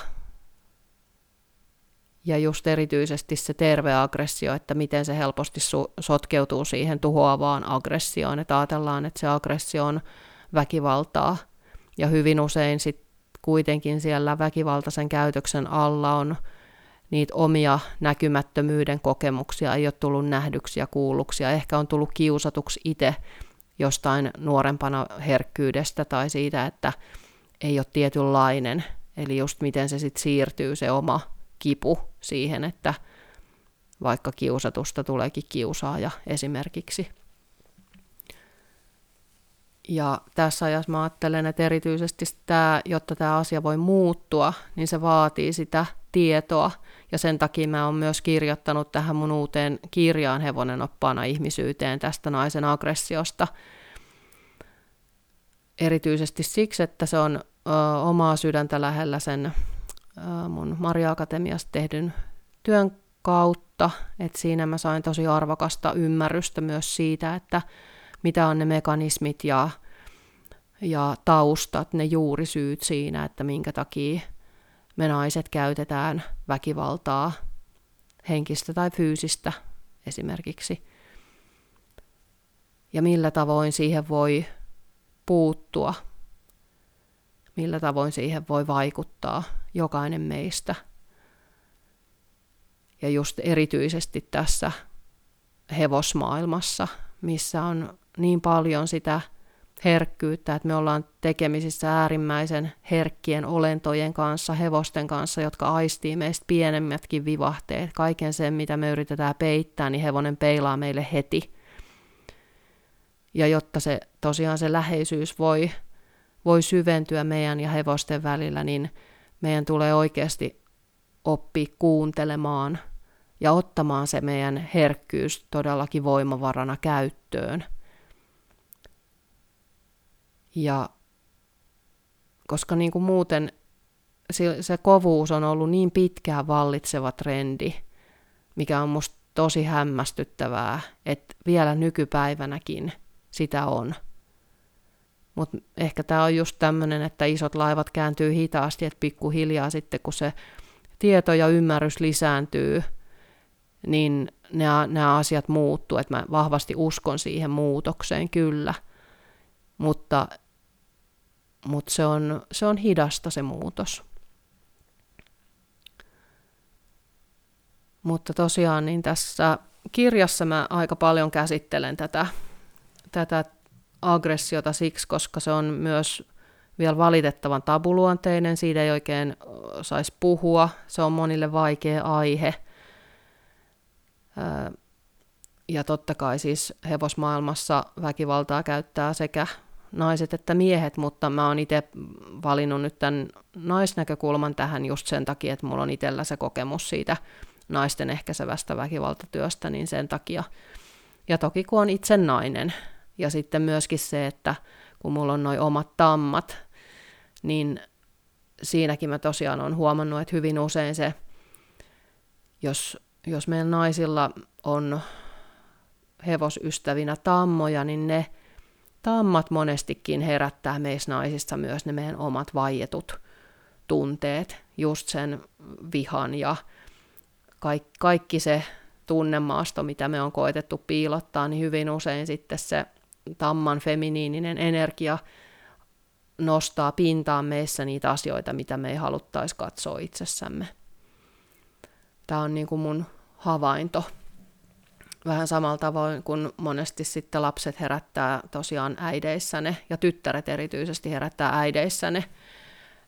Ja just erityisesti se terve aggressio, että miten se helposti su- sotkeutuu siihen tuhoavaan aggressioon. Että ajatellaan, että se aggressio on väkivaltaa. Ja hyvin usein sit kuitenkin siellä väkivaltaisen käytöksen alla on niitä omia näkymättömyyden kokemuksia, ei ole tullut nähdyksiä, kuulluksia, ehkä on tullut kiusatuksi itse jostain nuorempana herkkyydestä tai siitä, että ei ole tietynlainen, eli just miten se sitten siirtyy se oma kipu siihen, että vaikka kiusatusta tuleekin kiusaaja esimerkiksi. Ja tässä ajassa mä ajattelen, että erityisesti tämä, jotta tämä asia voi muuttua, niin se vaatii sitä tietoa. Ja sen takia mä oon myös kirjoittanut tähän mun uuteen kirjaan Hevonen oppana ihmisyyteen tästä naisen aggressiosta. Erityisesti siksi, että se on ö, omaa sydäntä lähellä sen ö, mun Maria Akatemiasta tehdyn työn kautta. että siinä mä sain tosi arvokasta ymmärrystä myös siitä, että mitä on ne mekanismit ja, ja taustat, ne juurisyyt siinä, että minkä takia me naiset käytetään väkivaltaa, henkistä tai fyysistä esimerkiksi. Ja millä tavoin siihen voi puuttua, millä tavoin siihen voi vaikuttaa jokainen meistä. Ja just erityisesti tässä hevosmaailmassa, missä on niin paljon sitä herkkyyttä, että me ollaan tekemisissä äärimmäisen herkkien olentojen kanssa, hevosten kanssa, jotka aistii meistä pienemmätkin vivahteet. Kaiken sen, mitä me yritetään peittää, niin hevonen peilaa meille heti. Ja jotta se tosiaan se läheisyys voi, voi syventyä meidän ja hevosten välillä, niin meidän tulee oikeasti oppia kuuntelemaan ja ottamaan se meidän herkkyys todellakin voimavarana käyttöön – ja koska niin kuin muuten se, kovuus on ollut niin pitkään vallitseva trendi, mikä on musta tosi hämmästyttävää, että vielä nykypäivänäkin sitä on. Mutta ehkä tämä on just tämmöinen, että isot laivat kääntyy hitaasti, että pikkuhiljaa sitten kun se tieto ja ymmärrys lisääntyy, niin nämä asiat muuttuu. Että mä vahvasti uskon siihen muutokseen kyllä – mutta, mutta se, on, se on hidasta se muutos. Mutta tosiaan niin tässä kirjassa mä aika paljon käsittelen tätä, tätä aggressiota siksi, koska se on myös vielä valitettavan tabuluonteinen, siitä ei oikein saisi puhua, se on monille vaikea aihe. Ja totta kai siis hevosmaailmassa väkivaltaa käyttää sekä naiset että miehet, mutta mä oon itse valinnut nyt tämän naisnäkökulman tähän just sen takia, että mulla on itsellä se kokemus siitä naisten ehkäisevästä väkivaltatyöstä, niin sen takia. Ja toki kun on itse nainen, ja sitten myöskin se, että kun mulla on noin omat tammat, niin siinäkin mä tosiaan olen huomannut, että hyvin usein se, jos, jos meillä naisilla on hevosystävinä tammoja, niin ne tammat monestikin herättää meissä naisissa myös ne meidän omat vaietut tunteet, just sen vihan ja kaikki, kaikki se tunnemaasto, mitä me on koetettu piilottaa, niin hyvin usein sitten se tamman feminiininen energia nostaa pintaan meissä niitä asioita, mitä me ei haluttaisi katsoa itsessämme. Tämä on niin kuin mun havainto. Vähän samalla tavoin kuin monesti sitten lapset herättää tosiaan äideissäne, ja tyttäret erityisesti herättää äideissäne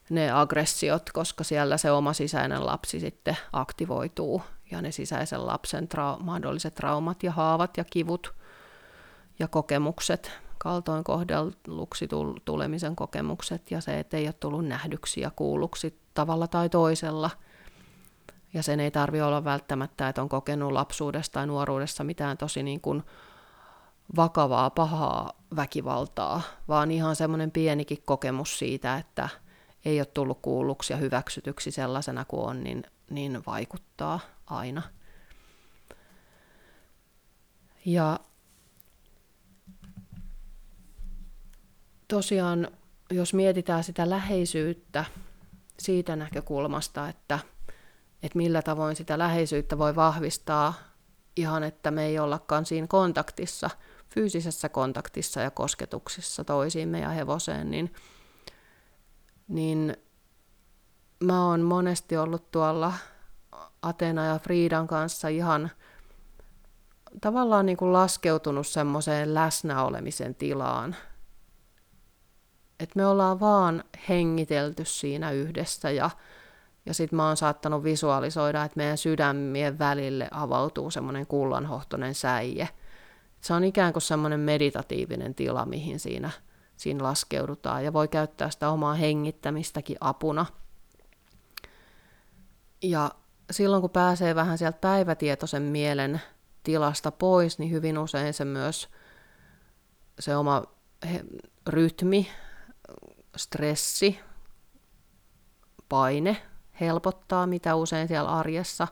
ne aggressiot, koska siellä se oma sisäinen lapsi sitten aktivoituu, ja ne sisäisen lapsen trau- mahdolliset traumat ja haavat ja kivut ja kokemukset, kaltoin kohdelluksi tulemisen kokemukset ja se, että ei ole tullut nähdyksi ja kuulluksi tavalla tai toisella. Ja sen ei tarvi olla välttämättä, että on kokenut lapsuudessa tai nuoruudessa mitään tosi niin kuin vakavaa, pahaa väkivaltaa, vaan ihan semmoinen pienikin kokemus siitä, että ei ole tullut kuulluksi ja hyväksytyksi sellaisena kuin on, niin, niin vaikuttaa aina. Ja tosiaan, jos mietitään sitä läheisyyttä siitä näkökulmasta, että, että millä tavoin sitä läheisyyttä voi vahvistaa ihan, että me ei ollakaan siinä kontaktissa, fyysisessä kontaktissa ja kosketuksissa toisiimme ja hevoseen, niin, niin mä oon monesti ollut tuolla Atena ja Friidan kanssa ihan tavallaan niin kuin laskeutunut semmoiseen läsnäolemisen tilaan – että me ollaan vaan hengitelty siinä yhdessä ja, ja sitten mä oon saattanut visualisoida, että meidän sydämien välille avautuu semmoinen kullanhohtoinen säie. Se on ikään kuin semmoinen meditatiivinen tila, mihin siinä, siinä laskeudutaan ja voi käyttää sitä omaa hengittämistäkin apuna. Ja silloin kun pääsee vähän sieltä päivätietoisen mielen tilasta pois, niin hyvin usein se myös se oma rytmi stressi, paine helpottaa, mitä usein siellä arjessa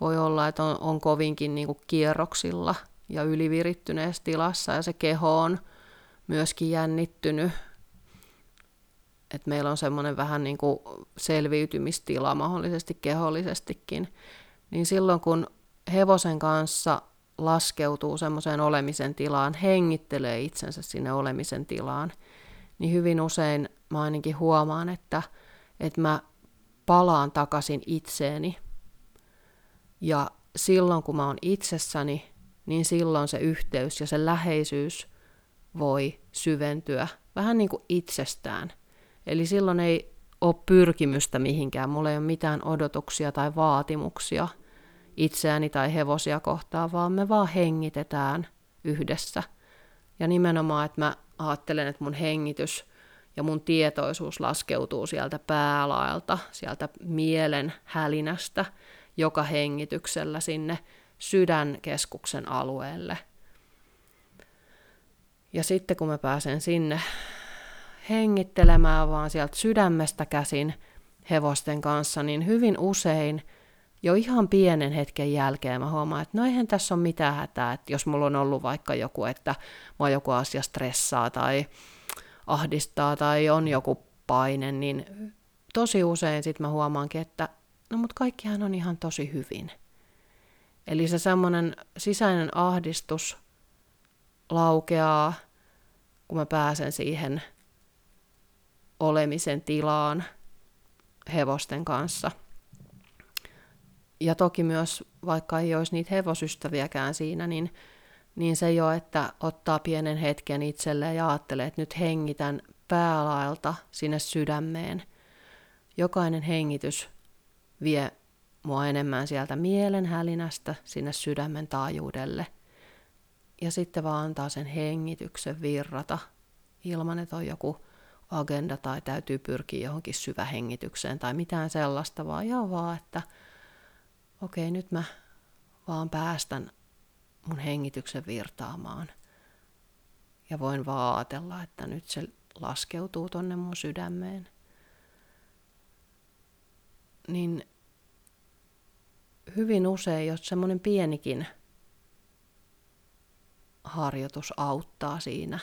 voi olla, että on, on kovinkin niin kuin kierroksilla ja ylivirittyneessä tilassa ja se keho on myöskin jännittynyt. Et meillä on semmoinen vähän niin kuin selviytymistila mahdollisesti kehollisestikin. Niin silloin kun hevosen kanssa laskeutuu semmoiseen olemisen tilaan, hengittelee itsensä sinne olemisen tilaan – niin hyvin usein mä ainakin huomaan, että, että mä palaan takaisin itseeni. Ja silloin kun mä oon itsessäni, niin silloin se yhteys ja se läheisyys voi syventyä vähän niin kuin itsestään. Eli silloin ei ole pyrkimystä mihinkään, mulla ei ole mitään odotuksia tai vaatimuksia itseäni tai hevosia kohtaan, vaan me vaan hengitetään yhdessä. Ja nimenomaan, että mä ajattelen, että mun hengitys ja mun tietoisuus laskeutuu sieltä päälaelta, sieltä mielen hälinästä, joka hengityksellä sinne sydänkeskuksen alueelle. Ja sitten kun mä pääsen sinne hengittelemään vaan sieltä sydämestä käsin hevosten kanssa, niin hyvin usein – jo ihan pienen hetken jälkeen mä huomaan, että no eihän tässä ole mitään hätää, että jos mulla on ollut vaikka joku, että mua joku asia stressaa tai ahdistaa tai on joku paine, niin tosi usein sitten mä huomaankin, että no mut kaikkihan on ihan tosi hyvin. Eli se semmoinen sisäinen ahdistus laukeaa, kun mä pääsen siihen olemisen tilaan hevosten kanssa – ja toki myös, vaikka ei olisi niitä hevosystäviäkään siinä, niin, niin se jo, että ottaa pienen hetken itselleen ja ajattelee, että nyt hengitän päälaelta sinne sydämeen. Jokainen hengitys vie mua enemmän sieltä mielen hälinästä sinne sydämen taajuudelle. Ja sitten vaan antaa sen hengityksen virrata ilman, että on joku agenda tai täytyy pyrkiä johonkin syvähengitykseen tai mitään sellaista, vaan ihan vaan, että okei, nyt mä vaan päästän mun hengityksen virtaamaan. Ja voin vaan ajatella, että nyt se laskeutuu tonne mun sydämeen. Niin hyvin usein, jos semmoinen pienikin harjoitus auttaa siinä,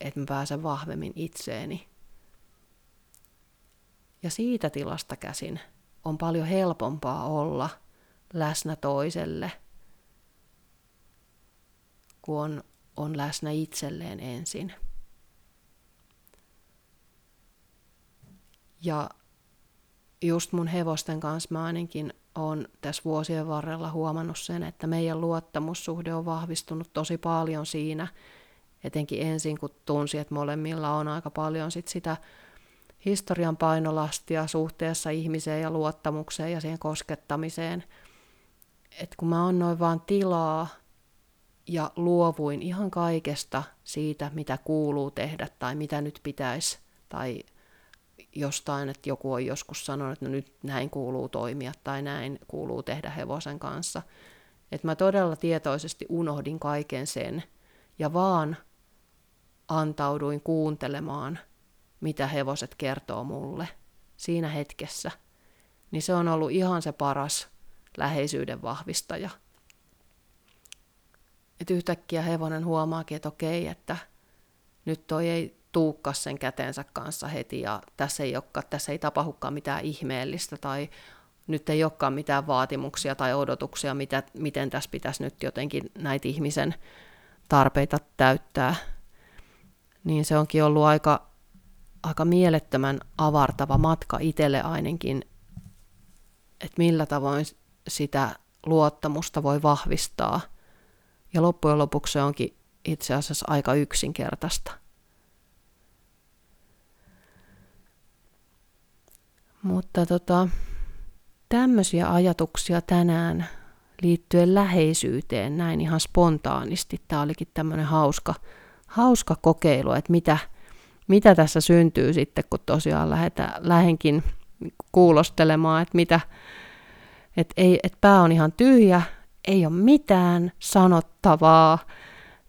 että mä pääsen vahvemmin itseeni. Ja siitä tilasta käsin on paljon helpompaa olla läsnä toiselle, kun on, on läsnä itselleen ensin. Ja just mun hevosten kanssa mä ainakin on tässä vuosien varrella huomannut sen, että meidän luottamussuhde on vahvistunut tosi paljon siinä, etenkin ensin kun tunsi, että molemmilla on aika paljon sit sitä historian painolastia suhteessa ihmiseen ja luottamukseen ja siihen koskettamiseen. Että kun mä annoin vaan tilaa ja luovuin ihan kaikesta siitä, mitä kuuluu tehdä tai mitä nyt pitäisi, tai jostain, että joku on joskus sanonut, että no nyt näin kuuluu toimia tai näin kuuluu tehdä hevosen kanssa. Että mä todella tietoisesti unohdin kaiken sen ja vaan antauduin kuuntelemaan, mitä hevoset kertoo mulle siinä hetkessä. Niin se on ollut ihan se paras läheisyyden vahvistaja. Et yhtäkkiä hevonen huomaakin, että okei, että nyt toi ei tuukkas sen kätensä kanssa heti ja tässä ei, olekaan, tässä ei tapahdukaan mitään ihmeellistä tai nyt ei olekaan mitään vaatimuksia tai odotuksia, mitä, miten tässä pitäisi nyt jotenkin näitä ihmisen tarpeita täyttää. Niin se onkin ollut aika, aika mielettömän avartava matka itselle ainakin, että millä tavoin sitä luottamusta voi vahvistaa. Ja loppujen lopuksi se onkin itse asiassa aika yksinkertaista. Mutta tota, tämmöisiä ajatuksia tänään liittyen läheisyyteen näin ihan spontaanisti. Tämä olikin tämmöinen hauska, hauska kokeilu, että mitä, mitä tässä syntyy sitten, kun tosiaan lähdetään, lähenkin kuulostelemaan, että mitä, että, ei, että pää on ihan tyhjä, ei ole mitään sanottavaa.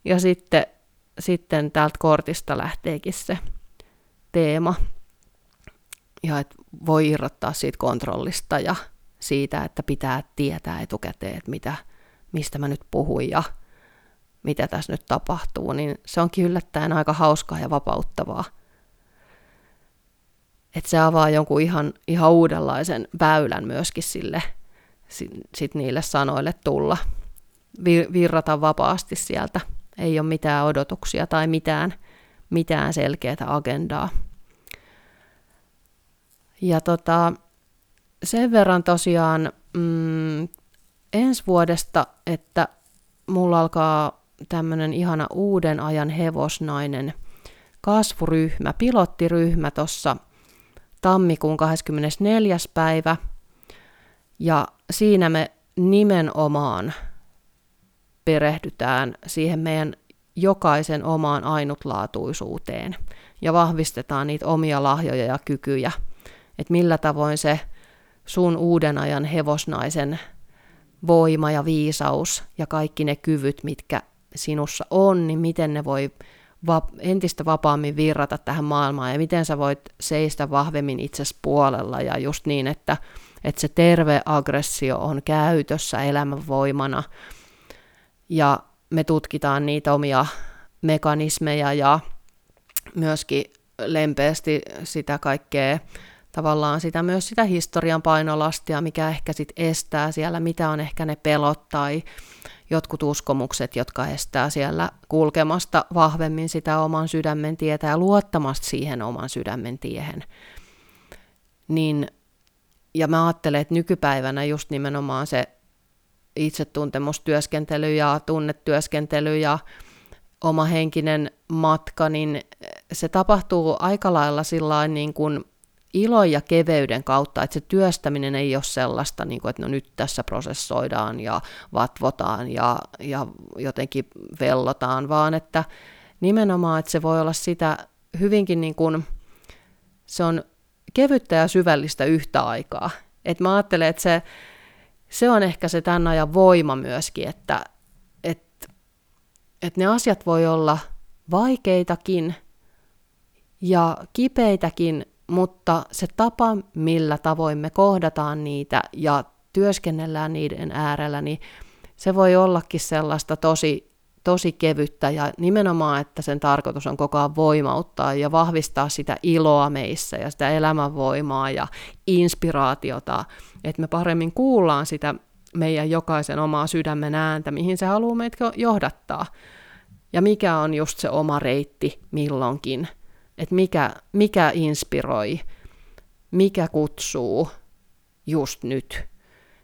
Ja sitten, sitten täältä kortista lähteekin se teema ja että voi irrottaa siitä kontrollista ja siitä, että pitää tietää etukäteen, että mitä, mistä mä nyt puhun ja mitä tässä nyt tapahtuu, niin se onkin yllättäen aika hauskaa ja vapauttavaa. Että se avaa jonkun ihan, ihan uudenlaisen väylän myöskin sille, sit, sit niille sanoille tulla, virrata vapaasti sieltä. Ei ole mitään odotuksia tai mitään, mitään selkeää agendaa. Ja tota, sen verran tosiaan mm, ensi vuodesta, että mulla alkaa tämmöinen ihana uuden ajan hevosnainen kasvuryhmä, pilottiryhmä tuossa tammikuun 24. päivä. Ja siinä me nimenomaan perehdytään siihen meidän jokaisen omaan ainutlaatuisuuteen ja vahvistetaan niitä omia lahjoja ja kykyjä – että millä tavoin se sun uuden ajan hevosnaisen voima ja viisaus ja kaikki ne kyvyt, mitkä sinussa on, niin miten ne voi va- entistä vapaammin virrata tähän maailmaan ja miten sä voit seistä vahvemmin itses puolella ja just niin, että, että se terve aggressio on käytössä elämänvoimana ja me tutkitaan niitä omia mekanismeja ja myöskin lempeästi sitä kaikkea tavallaan sitä myös sitä historian painolastia, mikä ehkä sitten estää siellä, mitä on ehkä ne pelot tai jotkut uskomukset, jotka estää siellä kulkemasta vahvemmin sitä oman sydämen tietä ja luottamasta siihen oman sydämen tiehen. Niin, ja mä ajattelen, että nykypäivänä just nimenomaan se itsetuntemustyöskentely ja tunnetyöskentely ja oma henkinen matka, niin se tapahtuu aika lailla sillä niin kuin ilon ja keveyden kautta, että se työstäminen ei ole sellaista, niin kuin, että no nyt tässä prosessoidaan ja vatvotaan ja, ja jotenkin vellotaan, vaan että nimenomaan, että se voi olla sitä hyvinkin niin kuin, se on kevyttä ja syvällistä yhtä aikaa. Et mä ajattelen, että se, se on ehkä se tämän ajan voima myöskin, että et, et ne asiat voi olla vaikeitakin ja kipeitäkin, mutta se tapa, millä tavoin me kohdataan niitä ja työskennellään niiden äärellä, niin se voi ollakin sellaista tosi tosi kevyttä ja nimenomaan, että sen tarkoitus on koko ajan voimauttaa ja vahvistaa sitä iloa meissä ja sitä elämänvoimaa ja inspiraatiota, että me paremmin kuullaan sitä meidän jokaisen omaa sydämen ääntä, mihin se haluaa meitä johdattaa. Ja mikä on just se oma reitti milloinkin, että mikä, mikä inspiroi, mikä kutsuu just nyt?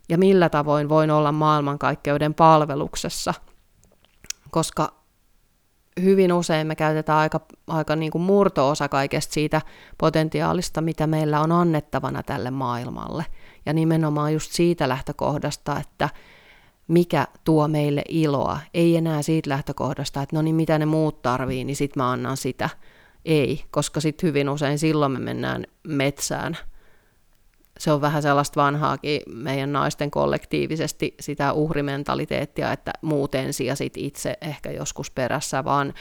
Ja millä tavoin voin olla maailmankaikkeuden palveluksessa – koska hyvin usein me käytetään aika, aika niin kuin murto-osa kaikesta siitä potentiaalista, mitä meillä on annettavana tälle maailmalle. Ja nimenomaan just siitä lähtökohdasta, että mikä tuo meille iloa. Ei enää siitä lähtökohdasta, että no niin mitä ne muut tarvii, niin sit mä annan sitä. Ei, koska sitten hyvin usein silloin me mennään metsään – se on vähän sellaista vanhaakin meidän naisten kollektiivisesti sitä uhrimentaliteettia, että muut ensin ja sit itse ehkä joskus perässä, vaan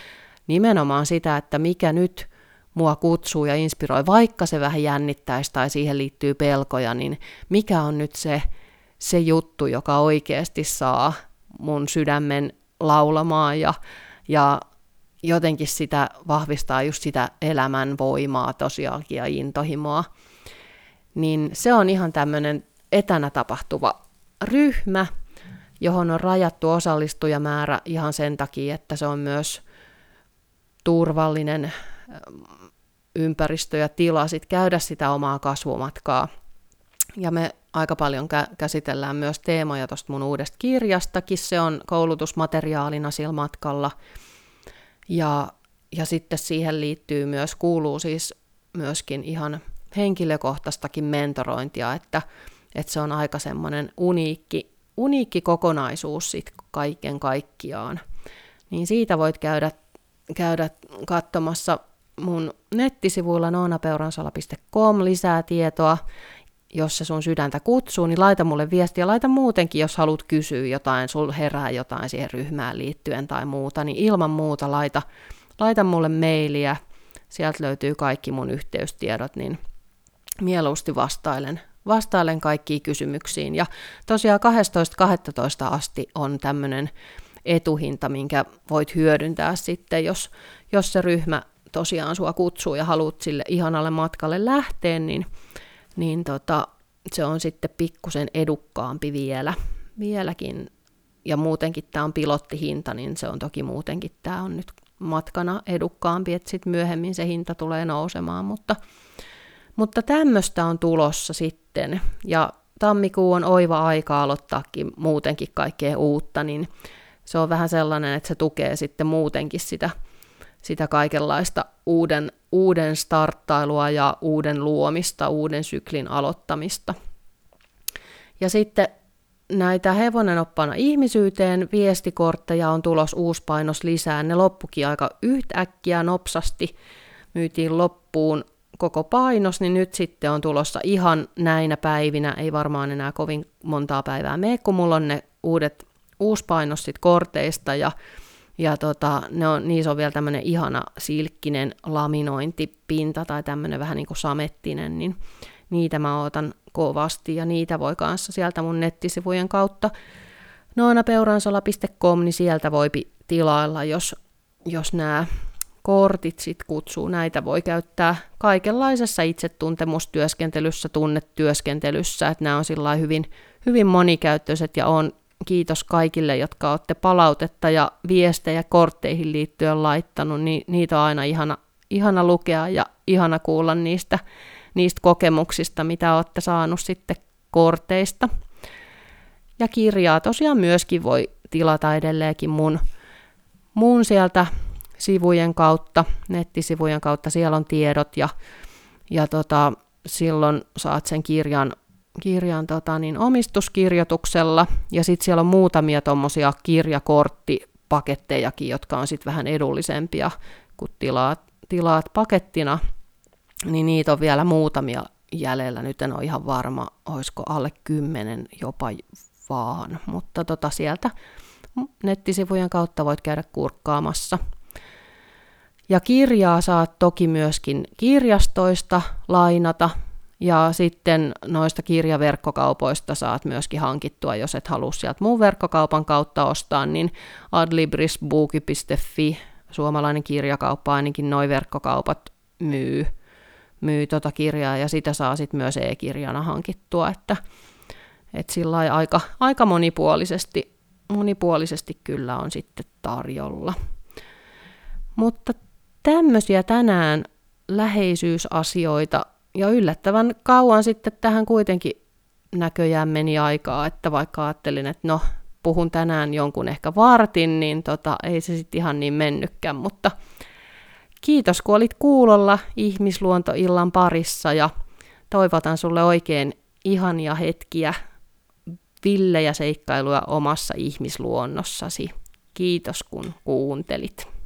nimenomaan sitä, että mikä nyt mua kutsuu ja inspiroi, vaikka se vähän jännittäisi tai siihen liittyy pelkoja, niin mikä on nyt se, se juttu, joka oikeasti saa mun sydämen laulamaan ja, ja jotenkin sitä vahvistaa just sitä elämän voimaa tosiaankin ja intohimoa niin se on ihan tämmöinen etänä tapahtuva ryhmä, johon on rajattu osallistujamäärä ihan sen takia, että se on myös turvallinen ympäristö ja tila sit käydä sitä omaa kasvumatkaa. Ja me aika paljon kä- käsitellään myös teemoja tuosta mun uudesta kirjastakin, se on koulutusmateriaalina sillä matkalla. Ja, ja sitten siihen liittyy myös, kuuluu siis myöskin ihan henkilökohtaistakin mentorointia, että, että se on aika semmoinen uniikki, uniikki kokonaisuus sit kaiken kaikkiaan. Niin siitä voit käydä, käydä katsomassa mun nettisivuilla noonapeuransala.com lisää tietoa. Jos se sun sydäntä kutsuu, niin laita mulle viestiä. Laita muutenkin, jos haluat kysyä jotain, sul herää jotain siihen ryhmään liittyen tai muuta, niin ilman muuta laita, laita mulle mailia. Sieltä löytyy kaikki mun yhteystiedot, niin mieluusti vastailen, vastailen kaikkiin kysymyksiin. Ja tosiaan 12.12. asti on tämmöinen etuhinta, minkä voit hyödyntää sitten, jos, jos se ryhmä tosiaan sua kutsuu ja haluat sille ihanalle matkalle lähteä, niin, niin tota, se on sitten pikkusen edukkaampi vielä, vieläkin. Ja muutenkin tämä on pilottihinta, niin se on toki muutenkin tämä on nyt matkana edukkaampi, että sitten myöhemmin se hinta tulee nousemaan, mutta mutta tämmöistä on tulossa sitten, ja tammikuu on oiva aika aloittaakin muutenkin kaikkea uutta, niin se on vähän sellainen, että se tukee sitten muutenkin sitä, sitä kaikenlaista uuden, uuden starttailua ja uuden luomista, uuden syklin aloittamista. Ja sitten näitä hevonen oppana ihmisyyteen viestikortteja on tulos uusi painos lisää. Ne loppukin aika yhtäkkiä nopsasti. Myytiin loppuun koko painos, niin nyt sitten on tulossa ihan näinä päivinä, ei varmaan enää kovin montaa päivää mene, kun mulla on ne uudet uuspainos sit korteista ja, ja tota, ne on, niissä on vielä tämmöinen ihana silkkinen laminointipinta tai tämmöinen vähän niin kuin samettinen, niin niitä mä ootan kovasti ja niitä voi kanssa sieltä mun nettisivujen kautta noonapeuransala.com, niin sieltä voi tilailla, jos, jos nämä kortit sit kutsuu. Näitä voi käyttää kaikenlaisessa itsetuntemustyöskentelyssä, tunnetyöskentelyssä, että nämä on sillä hyvin, hyvin monikäyttöiset ja on kiitos kaikille, jotka olette palautetta ja viestejä kortteihin liittyen laittanut, niin niitä on aina ihana, ihana lukea ja ihana kuulla niistä, niistä kokemuksista, mitä olette saanut sitten korteista. Ja kirjaa tosiaan myöskin voi tilata edelleenkin mun, mun sieltä sivujen kautta, nettisivujen kautta, siellä on tiedot ja, ja tota, silloin saat sen kirjan, kirjan tota, niin omistuskirjoituksella, ja sitten siellä on muutamia tuommoisia kirjakorttipakettejakin, jotka on sitten vähän edullisempia, kun tilaat, tilaat pakettina, niin niitä on vielä muutamia jäljellä. Nyt en ole ihan varma, olisiko alle kymmenen jopa vaan, mutta tota sieltä nettisivujen kautta voit käydä kurkkaamassa. Ja kirjaa saat toki myöskin kirjastoista lainata, ja sitten noista kirjaverkkokaupoista saat myöskin hankittua, jos et halua sieltä muun verkkokaupan kautta ostaa, niin adlibrisbooki.fi, suomalainen kirjakauppa, ainakin noin verkkokaupat myy, myy tota kirjaa, ja sitä saa sitten myös e-kirjana hankittua, että et sillä aika, aika monipuolisesti, monipuolisesti kyllä on sitten tarjolla. Mutta tämmöisiä tänään läheisyysasioita ja yllättävän kauan sitten tähän kuitenkin näköjään meni aikaa, että vaikka ajattelin, että no puhun tänään jonkun ehkä vartin, niin tota, ei se sitten ihan niin mennykään, mutta kiitos kun olit kuulolla ihmisluontoillan parissa ja toivotan sulle oikein ihania hetkiä, villejä seikkailuja omassa ihmisluonnossasi. Kiitos kun kuuntelit.